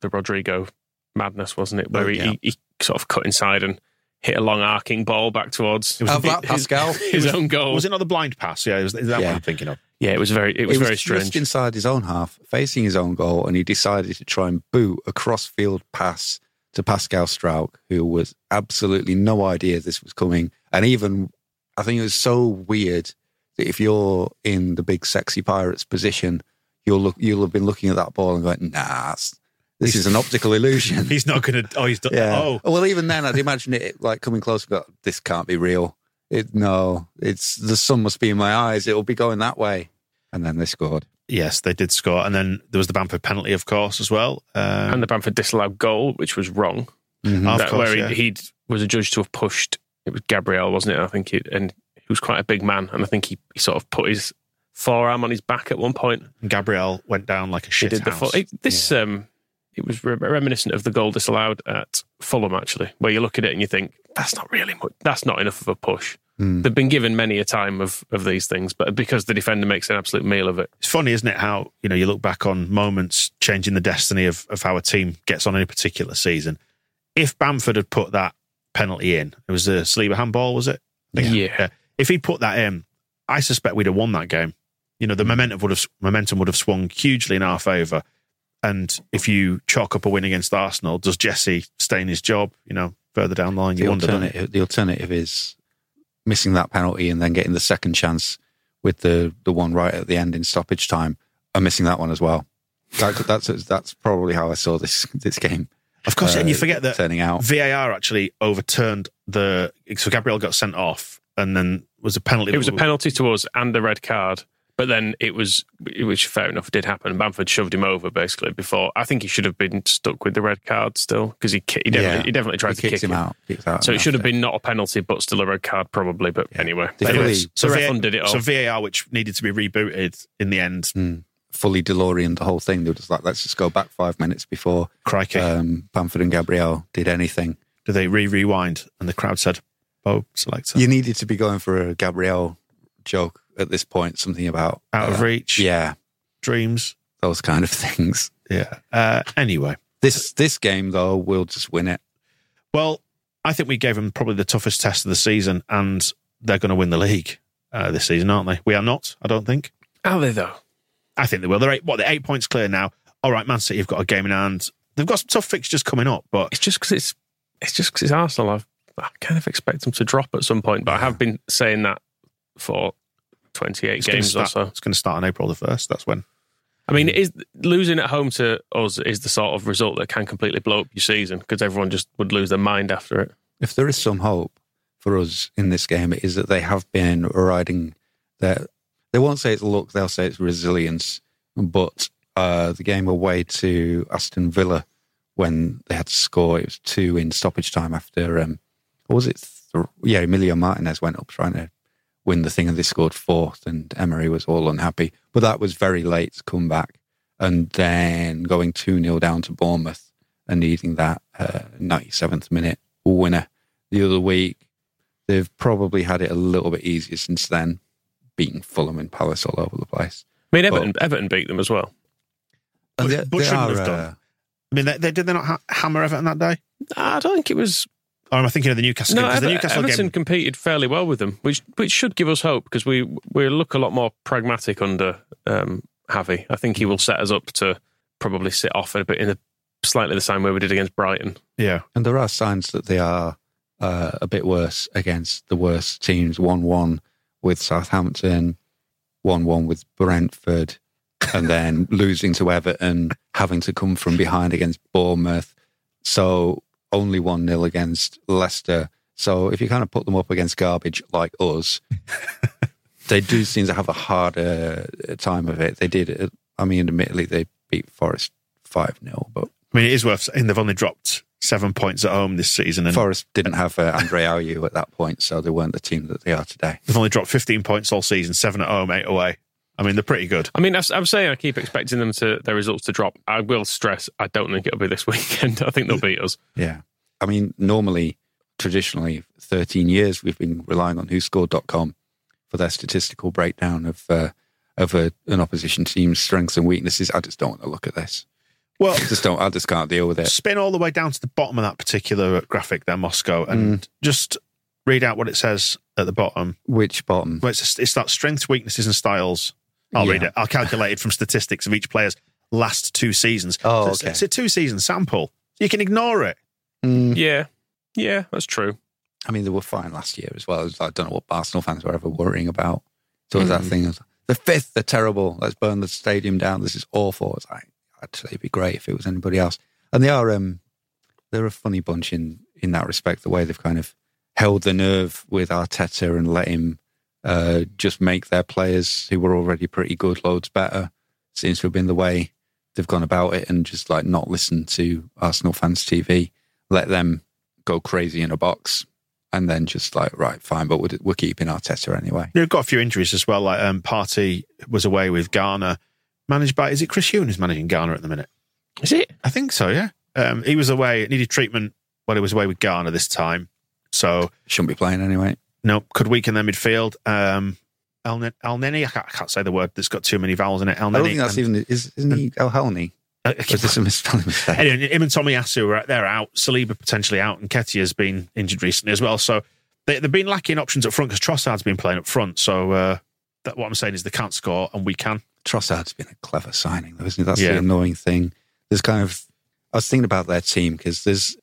the Rodrigo madness, wasn't it? Where Oh, he, yeah. he, he sort of cut inside and hit a long arcing ball back towards It was Have the- that, Pascal. his own goal. Was it not the blind pass? Yeah, it was, is that Yeah. what I'm thinking of? yeah, it was very. It was, very just strange. inside his own half, facing his own goal, and he decided to try and boot a cross-field pass to Pascal Struijk, who was absolutely no idea this was coming. And even, I think it was so weird that if you're in the big sexy pirates position, you'll look, you'll have been looking at that ball and going, "Nah, this is an optical illusion." He's not going to. Oh, he's done. Yeah. Oh, Well, even then, I'd imagine it like coming close. and Go, this can't be real. It no, it's the sun must be in my eyes. It will be going that way. And then they scored. yes, they did score. And then there was the Bamford penalty, of course, as well. Um, and the Bamford disallowed goal, which was wrong. of that, course, where yeah. he he'd, was adjudged to have pushed. It was Gabriel, wasn't it? I think it, and he was quite a big man, and I think he, he sort of put his forearm on his back at one point. And Gabriel went down like a He shit did the house. full, it, this. Um, it was re- reminiscent of the goal disallowed at Fulham, actually, where you look at it and you think that's not really much. That's not enough of a push. Hmm. They've been given many a time of of these things, but because the defender makes an absolute meal of it, It's funny, isn't it? How you know you look back on moments changing the destiny of, of how a team gets on in a particular season. If Bamford had put that penalty in, it was a Saliba handball, was it? Think- Yeah. If he'd put that in, I suspect we'd have won that game. You know, the momentum would have momentum would have swung hugely in our favour. And if you chalk up a win against Arsenal, does Jesse stay in his job? You know, further down the line, you The wonder. alternative, the alternative is missing that penalty and then getting the second chance with the the one right at the end in stoppage time. are missing that one as well. That, that's that's probably how I saw this this game. Of course, and you uh, forget that turning out. VAR actually overturned the. So Gabriel got sent off, and then was a penalty. It was a penalty to us and a red card. But then it was, which fair enough, did happen. Bamford shoved him over basically before. I think he should have been stuck with the red card still because he he definitely, Yeah. he definitely tried He to kick him out. Kicks out So it should have been not a penalty, but still a red card probably. But anyway, anyway, fully- so the ref VAR undid it all. So VAR, which needed to be rebooted in the end, Mm. Fully DeLorean the whole thing. They were just like, let's just go back five minutes before crikey, um, Bamford and Gabriel did anything. did they re rewind? And the crowd said, "Bob selector You needed to be going for a Gabriel joke at this point, something about out of uh, reach, Yeah, dreams." those kind of things. Yeah. Uh, anyway, This this game though, we'll just win it. well, I think we gave them probably the toughest test of the season, and they're going to win the league uh, this season, aren't they? We are not. I don't think. Are they though? I think they will. They're eight, what? They're eight points clear now. All right, Man City have got a game in hand. They've got some tough fixtures coming up, but It's just because it's it's just because it's Arsenal. I've, I kind of expect them to drop at some point, but I have been saying that for twenty eight it's going to games or so. It's going to start on April the first. That's when. I mean, is losing at home to us is the sort of result that can completely blow up your season because everyone just would lose their mind after it. If there is some hope for us in this game, it is that they have been riding their. They won't say it's luck; they'll say it's resilience. But uh, the game away to Aston Villa, when they had to score, it was two in stoppage time after. Um, was it? Th- yeah, Emilio Martinez went up trying to win the thing, and they scored fourth, and Emery was all unhappy. But that was very late to come back, and then going two 0 down to Bournemouth and needing that ninety seventh minute winner the other week. They've probably had it a little bit easier since then, beating Fulham and Palace all over the place. I mean, Everton, Everton beat them as well. And But- but shouldn't have done. I mean, they, they did they not ha- hammer Everton that day? I don't think it was. Or am I thinking of the Newcastle No, game? 'Cause the Ever- Newcastle Everton game. competed fairly well with them, which which should give us hope because we we look a lot more pragmatic under um, Javi. I think he will set us up to probably sit off a bit in a slightly the same way we did against Brighton. Yeah. And there are signs that they are uh, a bit worse against the worst teams 1 1 with Southampton, 1 1 with Brentford, and then losing to Everton, having to come from behind against Bournemouth. So only 1 0 against Leicester. So if you kind of put them up against garbage like us, they do seem to have a harder time of it. They did, I mean, admittedly, they beat Forest 5 0, but I mean, it is worth saying they've only dropped seven points at home this season, and Forest didn't have uh, Andre Ayew at that point, so they weren't the team that they are today. they've only dropped 15 points all season, seven at home, eight away. I mean, they're pretty good. I mean, I- I'm saying I keep expecting them to their results to drop. I will stress, I don't think it'll be this weekend. I think they'll beat us. Yeah. I mean, normally, traditionally, 13 years we've been relying on whoscored.com for their statistical breakdown of uh, of a, an opposition team's strengths and weaknesses. I just don't want to look at this. Well, I just don't. I just can't deal with it. spin all the way down to the bottom of that particular graphic there, Moscow, and just read out what it says at the bottom. Which bottom? Well, it's, it's that strengths, weaknesses, and styles. I'll Yeah. read it. I'll calculate it from statistics of each player's last two seasons. Oh, So it's, okay. it's a two season sample. You can ignore it. Mm, Yeah, yeah, that's true. I mean, they were fine last year as well. I don't know what Arsenal fans were ever worrying about. So it was that thing the fifth, they're terrible. Let's burn the stadium down. This is awful. It's like actually it'd be great if it was anybody else. And they are um they're a funny bunch in in that respect. The way they've kind of held the nerve with Arteta and let him uh, just make their players who were already pretty good loads better. Seems to have been the way they've gone about it, and just like not listen to Arsenal fans TV, let them go crazy in a box, and then just like right, fine, but we're, we're keeping Arteta anyway. They've got a few injuries as well. Like um, Partey was away with Ghana, managed by is it Chris Hughton who's managing Ghana at the minute? Is it? I think so. Yeah, um, he was away, needed treatment while he was away with Ghana this time. So Shouldn't be playing anyway. no, could weaken their midfield. Um, El, Elneny, I can't, I can't say the word that's got too many vowels in it. El I don't Neni think that's and- even is isn't he El Helny? uh, is this a misspelling mistake? Anyway, him and Tomiyasu are out, they're out. Saliba potentially out, and Nketiah's been injured recently as well. So they, they've been lacking options up front because Trossard's been playing up front. So uh, that what I'm saying is they can't score, and we can. Trossard's been a clever signing, though, isn't it? That's Yeah. the annoying thing. There's kind of, I was thinking about their team because there's,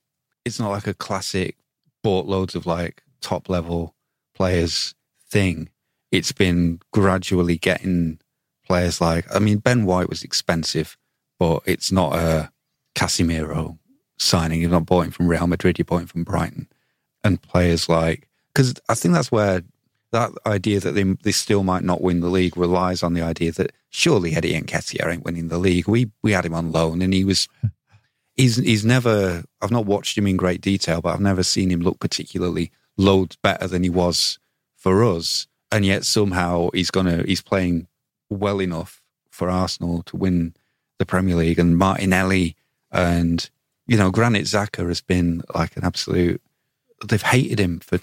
it's not like a classic bought loads of like top level players thing. It's been gradually getting players like, I mean, Ben White was expensive, but it's not a Casemiro signing. You're not bought him from Real Madrid, you bought him from Brighton. And players like, because I think that's where that idea that they, they still might not win the league relies on the idea that surely Eddie Nketiah ain't winning the league. We we had him on loan and he was he's he's never I've not watched him in great detail, but I've never seen him look particularly loads better than he was for us. And yet somehow he's gonna he's playing well enough for Arsenal to win the Premier League and Martinelli and you know, Granit Xhaka has been like an absolute they've hated him for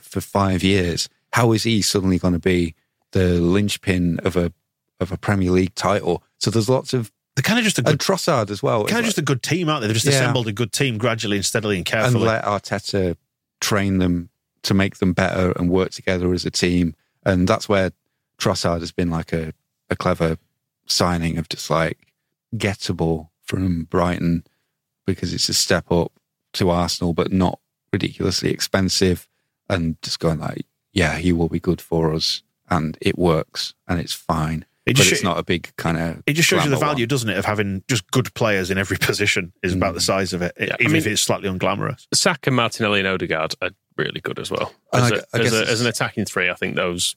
for five years. How is he suddenly going to be the linchpin of a of a Premier League title? So there's lots of They're kind of just a and good, Trossard as well. kind of It's just a good team, aren't they? They've just Yeah. assembled a good team gradually and steadily and like- and carefully. let Arteta train them to make them better and work together as a team. And that's where Trossard has been like a, a clever signing of just like gettable from Brighton because it's a step up to Arsenal, but not ridiculously expensive. And just going like, yeah, he will be good for us, and it works, and it's fine. It but it's sho- not a big kind of. It just shows you the value, one. doesn't it, of having just good players in every position is about the size of it, Yeah, I even mean- if it's slightly unglamorous. Saka, Martinelli, and Odegaard are really good as well. As, I- a, I as, a, as an attacking three, I think those.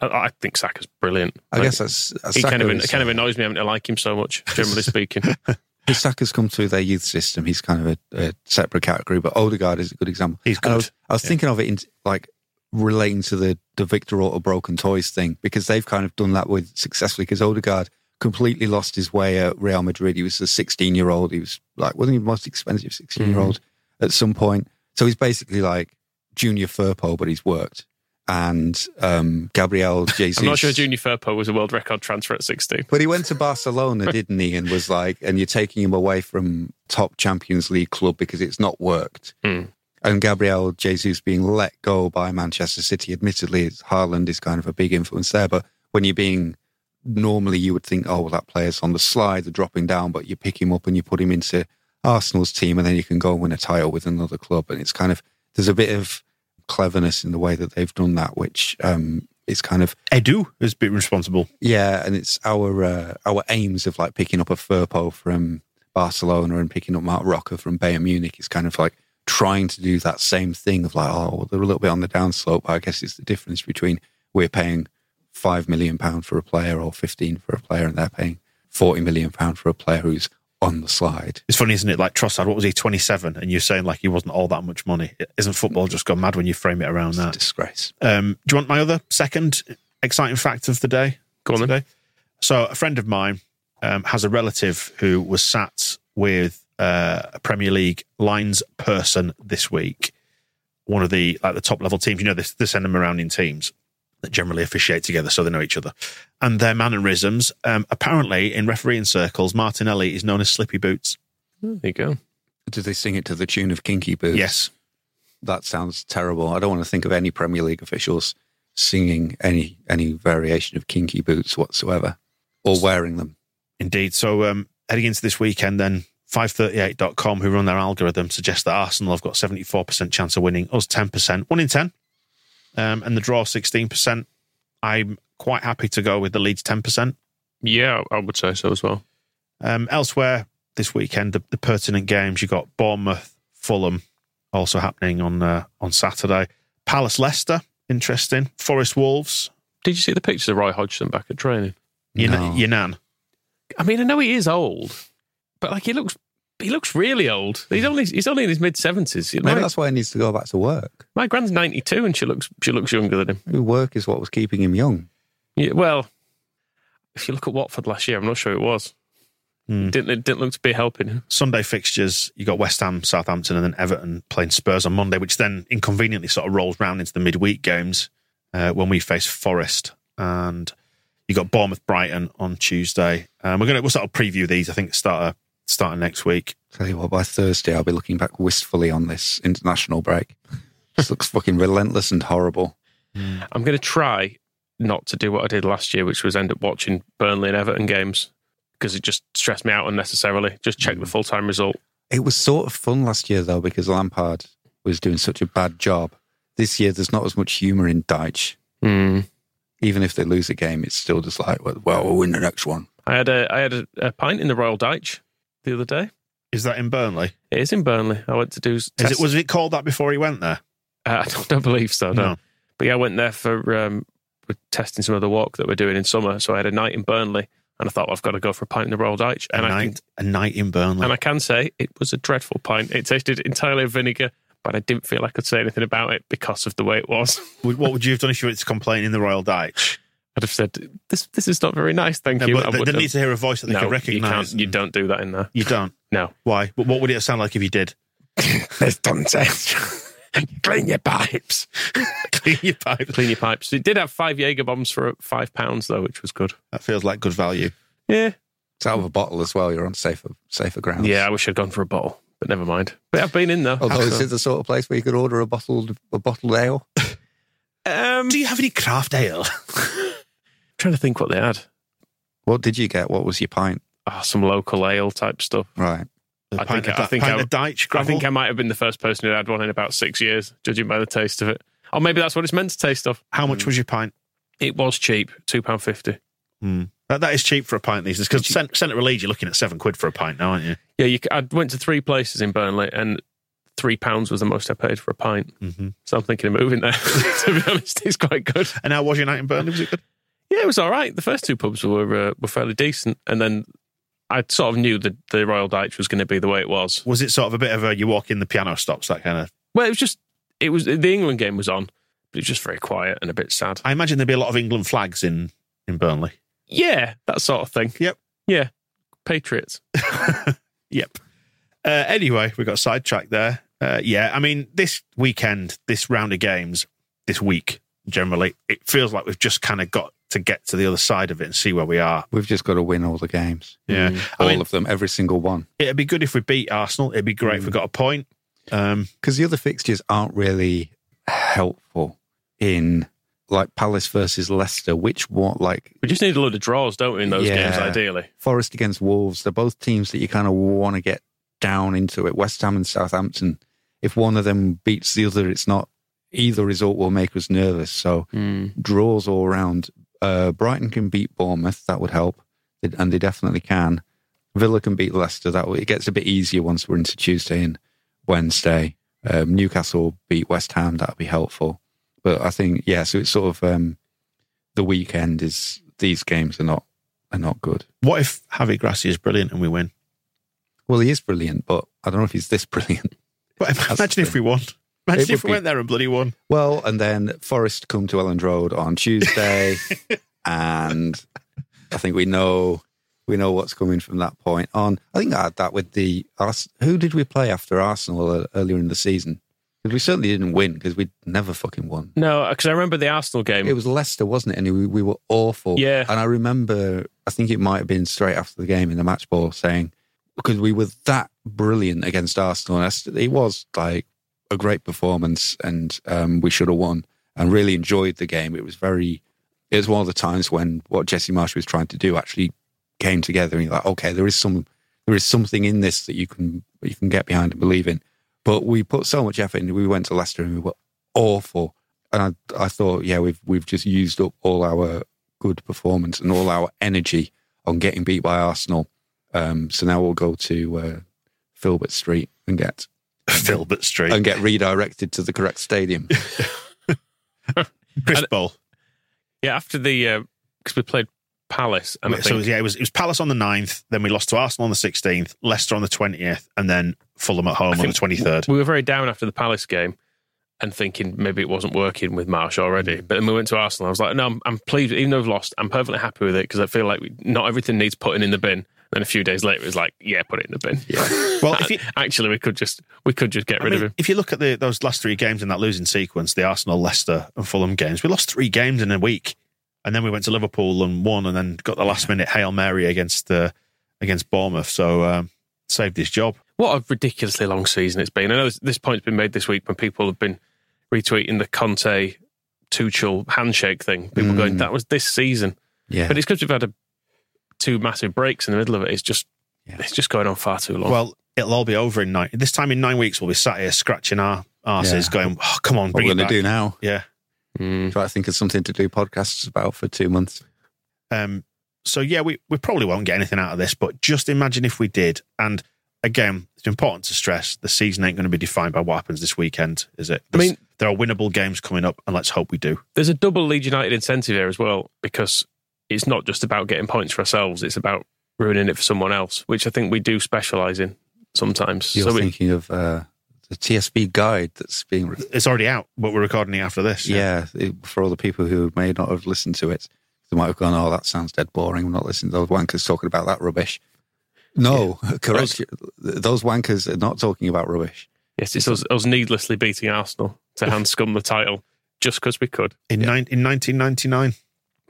I, I think Saka's brilliant. I Like, guess that's, that's he kind of Saka it is, kind of uh, annoys me having to like him so much. Generally speaking, If Saka's come through their youth system, he's kind of a, a separate category. But Odegaard is a good example. He's And I good. was, I was Yeah. thinking of it in like relating to the the Victor Orta broken toys thing because they've kind of done that with successfully. Because Odegaard completely lost his way at Real Madrid. He was a 16 year old. He was like wasn't he the most expensive 16 year old Mm-hmm. at some point. So he's basically like Junior Firpo, but he's worked. And um, Gabriel Jesus. I'm not sure Junior Firpo was a world record transfer at 16. But he went to Barcelona, didn't he? And was like, and you're taking him away from top Champions League club because it's not worked. Hmm. And Gabriel Jesus being let go by Manchester City, admittedly, it's- Haaland is kind of a big influence there. But when you're being normally, you would think, oh, well, that player's on the slide, they're dropping down, but you pick him up and you put him into Arsenal's team, and then you can go and win a title with another club. And it's kind of there's a bit of cleverness in the way that they've done that, which um, is kind of Edu has been responsible. yeah, and it's our uh, our aims of like picking up a Firpo from Barcelona and picking up Marc Roca from Bayern Munich is kind of like trying to do that same thing of like, oh, well, they're a little bit on the downslope. But I guess it's the difference between we're paying five million pound for a player or fifteen for a player, and they're paying forty million pound for a player who's on the slide. It's funny, isn't it? Like Trossard, what was he, 27? And you're saying like he wasn't all that much money. Isn't football just gone mad when you frame it around It's a that? disgrace. Um, do you want my other second exciting fact of the day? Go on then. So, a friend of mine um, has a relative who was sat with uh, a Premier League lines person this week. One of the like the top level teams. You know, they, they send them around in teams that generally officiate together, so they know each other. And their mannerisms, um, apparently, in refereeing circles, Martinelli is known as Slippy Boots. There you go. Do they sing it to the tune of Kinky Boots? Yes, that sounds terrible. I don't want to think of any Premier League officials singing any any variation of kinky boots whatsoever or wearing them. Indeed. So um, heading into this weekend, then 538.com, who run their algorithm, suggest that Arsenal have got 74% chance of winning, us 10%, 1 in 10, um, and the draw 16%. I'm quite happy to go with the Leeds 10%. Yeah, I would say so as well. Um, elsewhere this weekend, the, the pertinent games, you got Bournemouth, Fulham, also happening on uh, on Saturday. Palace, Leicester, interesting. Forest, Wolves, Did you see the pictures of Roy Hodgson back at training? Yan- No. Yannan. I mean, I know he is old, but like he looks, he looks really old. He's only he's only in his mid seventies. Maybe that's why he needs to go back to work. my grand's ninety two, and she looks she looks younger than him. Maybe work is what was keeping him young. Yeah, well, if you look at Watford last year, I'm not sure it was. Hmm. Didn't it didn't look to be helping him. Sunday fixtures, you got West Ham, Southampton, and then Everton playing Spurs on Monday, which then inconveniently sort of rolls round into the midweek games uh, when we face Forest. And you got Bournemouth, Brighton on Tuesday. Um, we're gonna we'll sort of preview these. I think start starting next week. Tell you what, by Thursday I'll be looking back wistfully on this international break. This looks fucking relentless and horrible. I'm going to try not to do what I did last year, which was end up watching Burnley and Everton games because it just stressed me out unnecessarily. Just check the full time result. It was sort of fun last year though because Lampard was doing such a bad job. This year there's not as much humour in Dyche. Mm. even if they lose a game, it's still just like, well, well we'll win the next one. I had a I had a, a pint in the Royal Dyche the other day. Is that in Burnley? It is in Burnley. I went to do. Is it, was it called that before he went there? Uh, I don't, don't believe so. No. No. But yeah, I went there for um, testing some of the walk that we're doing in summer. So I had a night in Burnley, and I thought well, I've got to go for a pint in the Royal. A And I can, night, a night in Burnley. and I can say it was a dreadful pint. It tasted entirely of vinegar, but I didn't feel I could say anything about it because of the way it was. What would you have done if you went to complain in the Royal Dyche? I'd have said this. This is not very nice. Thank No, you. I but they, they need to hear a voice that they no, can recognise. can't. You don't do that in there. You don't. No. Why? But what would it sound like if you did? This doesn't. Clean your pipes. Clean your pipe. Clean your pipes. It did have five Jaeger bombs for five pounds though, which was good. That feels like good value. Yeah. It's out of a bottle as well. You're on safer safer grounds. Yeah, I wish I'd gone for a bottle, but never mind. But I've been in there. Although So- is it the sort of place where you could order a bottled a bottled ale? um, Do you have any craft ale? Trying to think what they had. What did you get? What was your pint? Ah, some local ale type stuff. Right. I think- of, I think I- of Dyche I think I might have been the first person who had one in about six years, judging by the taste of it. Or maybe that's what it's meant to taste of. How much was your pint? It was cheap, two pound fifty. That, that is cheap for a pint these days. Because Centre Leeds, you're looking at seven quid for a pint now, aren't you? Yeah, you, c- I went to three places in Burnley, and three pounds was the most I paid for a pint. Mm-hmm. So I'm thinking of moving there. to be honest, it's quite good. And how was your night in Burnley? Was it good? Yeah, it was all right. The first two pubs were uh, were fairly decent, and then I sort of knew that the Royal Dyche was going to be the way it was. Was it sort of a bit of a you walk in, the piano stops, that kind of? Well, it was just it was the England game was on, but it was just very quiet and a bit sad. I imagine there'd be a lot of England flags in, in Burnley. Yeah, that sort of thing. Yep. Yeah, Patriots. Yep. Uh, anyway, we got sidetracked there. Uh, yeah, I mean, this weekend, this round of games, this week, generally, it feels like we've just kind of got to get to the other side of it and see where we are. We've just got to win all the games. Yeah. Mm. I All mean, of them, every single one. it'd be good if we beat Arsenal. It'd be great if we mm. got a point. Um, Because the other fixtures aren't really helpful in like Palace versus Leicester, which what like We just need a load of draws, don't we, in those Yeah. games, ideally? Forest against Wolves, they're both teams that you kind of want to get down into it. West Ham and Southampton. If one of them beats the other, it's not either result will make us nervous. So mm. draws all around. Uh, Brighton can beat Bournemouth, that would help, and they definitely can. Villa can beat Leicester. That way, it gets a bit easier once we're into Tuesday and Wednesday. Um, Newcastle beat West Ham. That'd be helpful. But I think yeah. So it's sort of um, the weekend is these games are not are not good. what if Javi Gracia is brilliant and we win? Well, he is brilliant, but I don't know if he's this brilliant. But imagine if we won. Imagine It if would we be- went there and bloody won. Well, and then Forest come to Elland Road on Tuesday, and I think we know we know what's coming from that point on. I think I had that with the Ars- who did we play after Arsenal uh, earlier in the season? Because we certainly didn't win because we never fucking won. No, because I remember the Arsenal game. It was Leicester, wasn't it? And we, we were awful. Yeah. And I remember, I think it might have been straight after the game in the match ball saying, because we were that brilliant against Arsenal. And it was like a great performance and um, we should have won and really enjoyed the game. It was very, it was one of the times when what Jesse Marsch was trying to do actually came together and you're like, okay, there is some, there is something in this that you can, you can get behind and believe in. But we put so much effort in. We went to Leicester and we were awful. And I, I thought, yeah, we've we've just used up all our good performance and all our energy on getting beat by Arsenal. Um, so now we'll go to uh, Filbert Street and get Filbert Street. and get redirected to the correct stadium. Chris Bowl. yeah, after the because we played Palace, and I so think yeah, it was it was Palace on the 9th, then we lost to Arsenal on the 16th, Leicester on the 20th, and then Fulham at home I on the 23rd. We were very down after the Palace game and thinking maybe it wasn't working with Marsch already. Mm. But then we went to Arsenal. I was like, no, I'm, I'm pleased. Even though we've lost, I'm perfectly happy with it because I feel like we, not everything needs putting in the bin. Then a few days later, it was like, yeah, put it in the bin. Yeah. Well, if you- actually, we could just we could just get I rid mean, of him. if you look at the, those last three games in that losing sequence, the Arsenal, Leicester, and Fulham games, we lost three games in a week, and then we went to Liverpool and won, and then got the last minute hail mary against uh, against Bournemouth, so um, saved his job. What a ridiculously long season it's been. I know this, this point's been made this week when people have been retweeting the Conte Tuchel handshake thing. People Mm. going, that was this season. Yeah. But it's because we've had a, two massive breaks in the middle of it. It's just Yeah. it's just going on far too long. Well, it'll all be over in nine. This time in nine weeks, we'll be sat here scratching our arses, Yeah. going, oh, "Come on, what bring we're it going to do now? Yeah, Mm. Try to think of something to do podcasts about for two months. Um, so yeah, we, we probably won't get anything out of this, but just imagine if we did. And again, it's important to stress the season ain't going to be defined by what happens this weekend, is it? I mean- there are winnable games coming up, and let's hope we do. There's a double Leeds United incentive here as well because it's not just about getting points for ourselves; it's about ruining it for someone else, which I think we do specialise in sometimes. You're so we, thinking of uh, the TSB guide that's being. Re- It's already out, but we're recording it after this. yeah, it- for all the people who may not have listened to it, they might have gone, "Oh, that sounds dead boring. I'm not listening to those wankers talking about that rubbish." No, correct. Those wankers are not talking about rubbish. yes, it's us, us needlessly beating Arsenal to hand scum the title just because we could. In, nine, in 1999.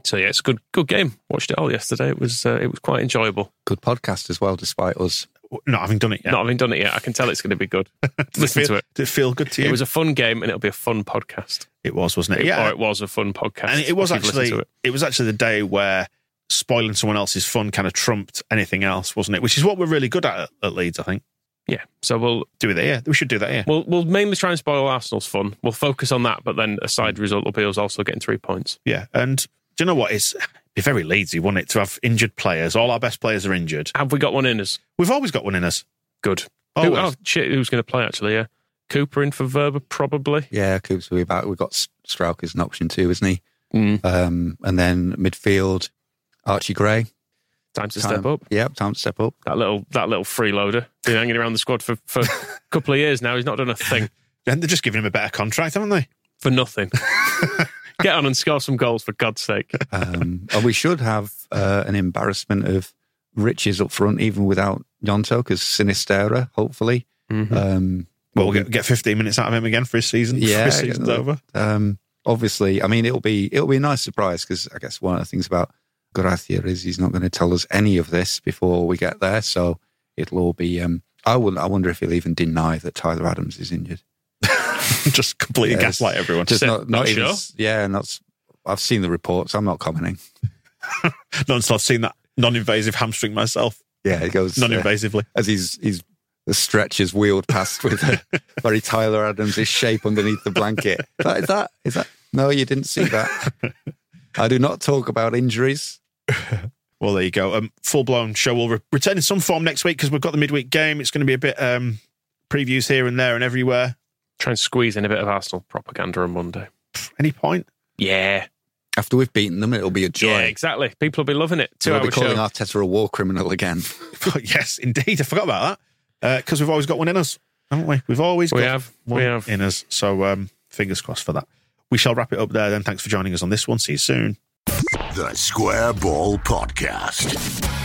So yeah, it's a good good game. Watched it all yesterday. It was uh, it was quite enjoyable. Good podcast as well, despite us. Not having done it yet. Not having done it yet, I can tell it's going to be good. Did it Listen feel, to it. Did it feel good to you? It was a fun game, and it'll be a fun podcast. It was, wasn't it? It- yeah. or it was a fun podcast. and it was if you've listened actually it. it. was actually the day where spoiling someone else's fun kind of trumped anything else, wasn't it? Which is what we're really good at at Leeds, I think. yeah. So we'll Do it there. We should do that here. We'll we'll mainly try and spoil Arsenal's fun. We'll focus on that, but then a side result will be us also getting three points. Yeah. And do you know what? It's be very Leedsy, wouldn't it, to have injured players? All our best players are injured. Have we got one in us? We've always got one in us. Good. Who, Always. oh shit! Who's going to play? Actually, yeah. Cooper in for Wöber, probably. Yeah, Coops will be back. We've got Struijk as an option too, isn't he? Mm. Um, and then midfield, Archie Gray. Time to Time- step up. Yep, time to step up. That little that little freeloader been hanging around the squad for, for a couple of years now. He's not done a thing And they're just giving him a better contract, haven't they? for nothing. Get on and score some goals for God's sake. Um, and we should have uh, an embarrassment of riches up front, even without Gnonto, because Sinisterra, hopefully. Mm-hmm. Um, Well, we'll get, get 15 minutes out of him again for his season. yeah, his season's over. Um, obviously, I mean, it'll be it'll be a nice surprise because I guess one of the things about Gracia is he's not going to tell us any of this before we get there, so it'll all be. Um, I would I wonder if he'll even deny that Tyler Adams is injured. just completely Yes. gaslight everyone. Just not not "Not even. sure?" Yeah, not. s- I've seen the reports. I'm not commenting. Not until I've seen that non-invasive hamstring myself. Yeah, it goes uh, Non-invasively. as he's he's the stretchers wheeled past with a very Tyler Adams' shape underneath the blanket. Is that, is that is that? No, you didn't see that. I do not talk about injuries. Well, there you go. Um, full blown show will re- return in some form next week because we've got the midweek game. It's going to be a bit um, previews here and there and everywhere. Try and squeeze in a bit of Arsenal propaganda on Monday. Any point? Yeah. After we've beaten them, it'll be a joy. Yeah, exactly. People will be loving it. Two We'll hour be calling show. Arteta a war criminal again. yes, indeed. I forgot about that because we've always got one in us, haven't we? We've always We got have. one We have. in us. So um, fingers crossed for that. We shall wrap it up there then. Thanks for joining us on this one. See you soon. The Square Ball Podcast.